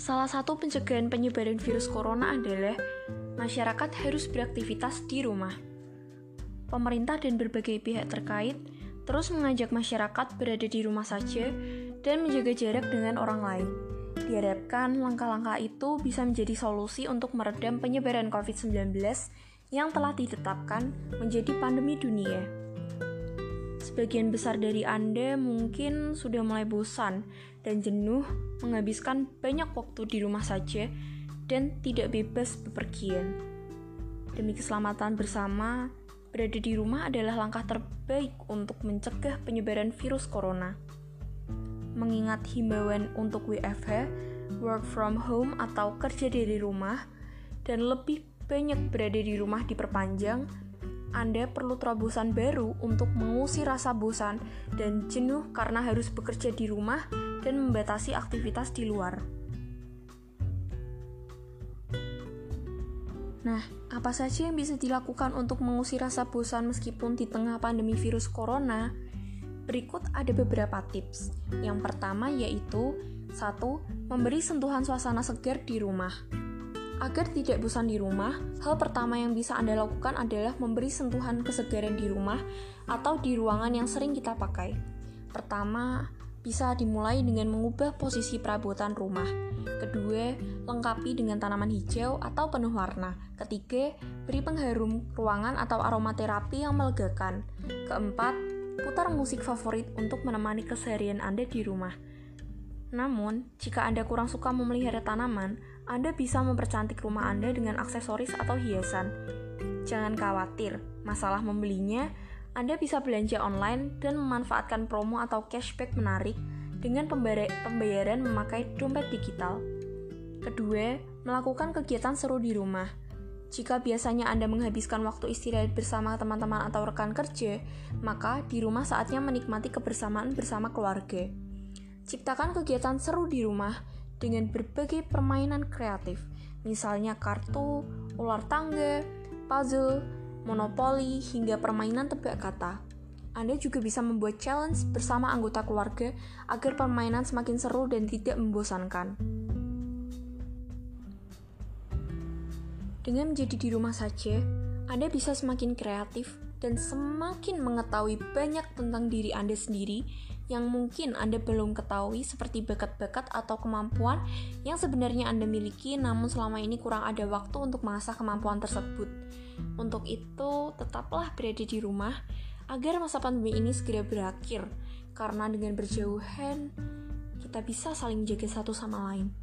salah satu pencegahan penyebaran virus corona adalah masyarakat harus beraktivitas di rumah. Pemerintah dan berbagai pihak terkait terus mengajak masyarakat berada di rumah saja dan menjaga jarak dengan orang lain. Diharapkan langkah-langkah itu bisa menjadi solusi untuk meredam penyebaran COVID-19 yang telah ditetapkan menjadi pandemi dunia. Sebagian besar dari Anda mungkin sudah mulai bosan dan jenuh menghabiskan banyak waktu di rumah saja dan tidak bebas bepergian. Demi keselamatan bersama, berada di rumah adalah langkah terbaik untuk mencegah penyebaran virus corona. Mengingat himbauan untuk WFH, work from home atau kerja dari rumah, dan lebih banyak berada di rumah diperpanjang, Anda perlu terobosan baru untuk mengusir rasa bosan dan jenuh karena harus bekerja di rumah dan membatasi aktivitas di luar. Nah, apa saja yang bisa dilakukan untuk mengusir rasa bosan meskipun di tengah pandemi virus corona? Berikut ada beberapa tips. Yang pertama yaitu satu, Memberi sentuhan suasana segar di rumah. Agar tidak bosan di rumah, hal pertama yang bisa Anda lakukan adalah memberi sentuhan kesegaran di rumah atau di ruangan yang sering kita pakai. Pertama, bisa dimulai dengan mengubah posisi perabotan rumah. Kedua, lengkapi dengan tanaman hijau atau penuh warna. Ketiga, beri pengharum ruangan atau aromaterapi yang melegakan. Keempat, putar musik favorit untuk menemani keseharian Anda di rumah. Namun, jika Anda kurang suka memelihara tanaman, Anda bisa mempercantik rumah Anda dengan aksesoris atau hiasan. Jangan khawatir, masalah membelinya anda bisa belanja online dan memanfaatkan promo atau cashback menarik dengan pembayaran memakai dompet digital. Kedua, melakukan kegiatan seru di rumah. Jika biasanya Anda menghabiskan waktu istirahat bersama teman-teman atau rekan kerja, maka di rumah saatnya menikmati kebersamaan bersama keluarga. Ciptakan kegiatan seru di rumah dengan berbagai permainan kreatif, misalnya kartu, ular tangga, puzzle, monopoli, hingga permainan tebak kata. Anda juga bisa membuat challenge bersama anggota keluarga agar permainan semakin seru dan tidak membosankan. Dengan menjadi di rumah saja, Anda bisa semakin kreatif dan semakin mengetahui banyak tentang diri Anda sendiri yang mungkin Anda belum ketahui seperti bakat-bakat atau kemampuan yang sebenarnya Anda miliki namun selama ini kurang ada waktu untuk mengasah kemampuan tersebut. Untuk itu, tetaplah berada di rumah agar masa pandemi ini segera berakhir karena dengan berjauhan kita bisa saling jaga satu sama lain.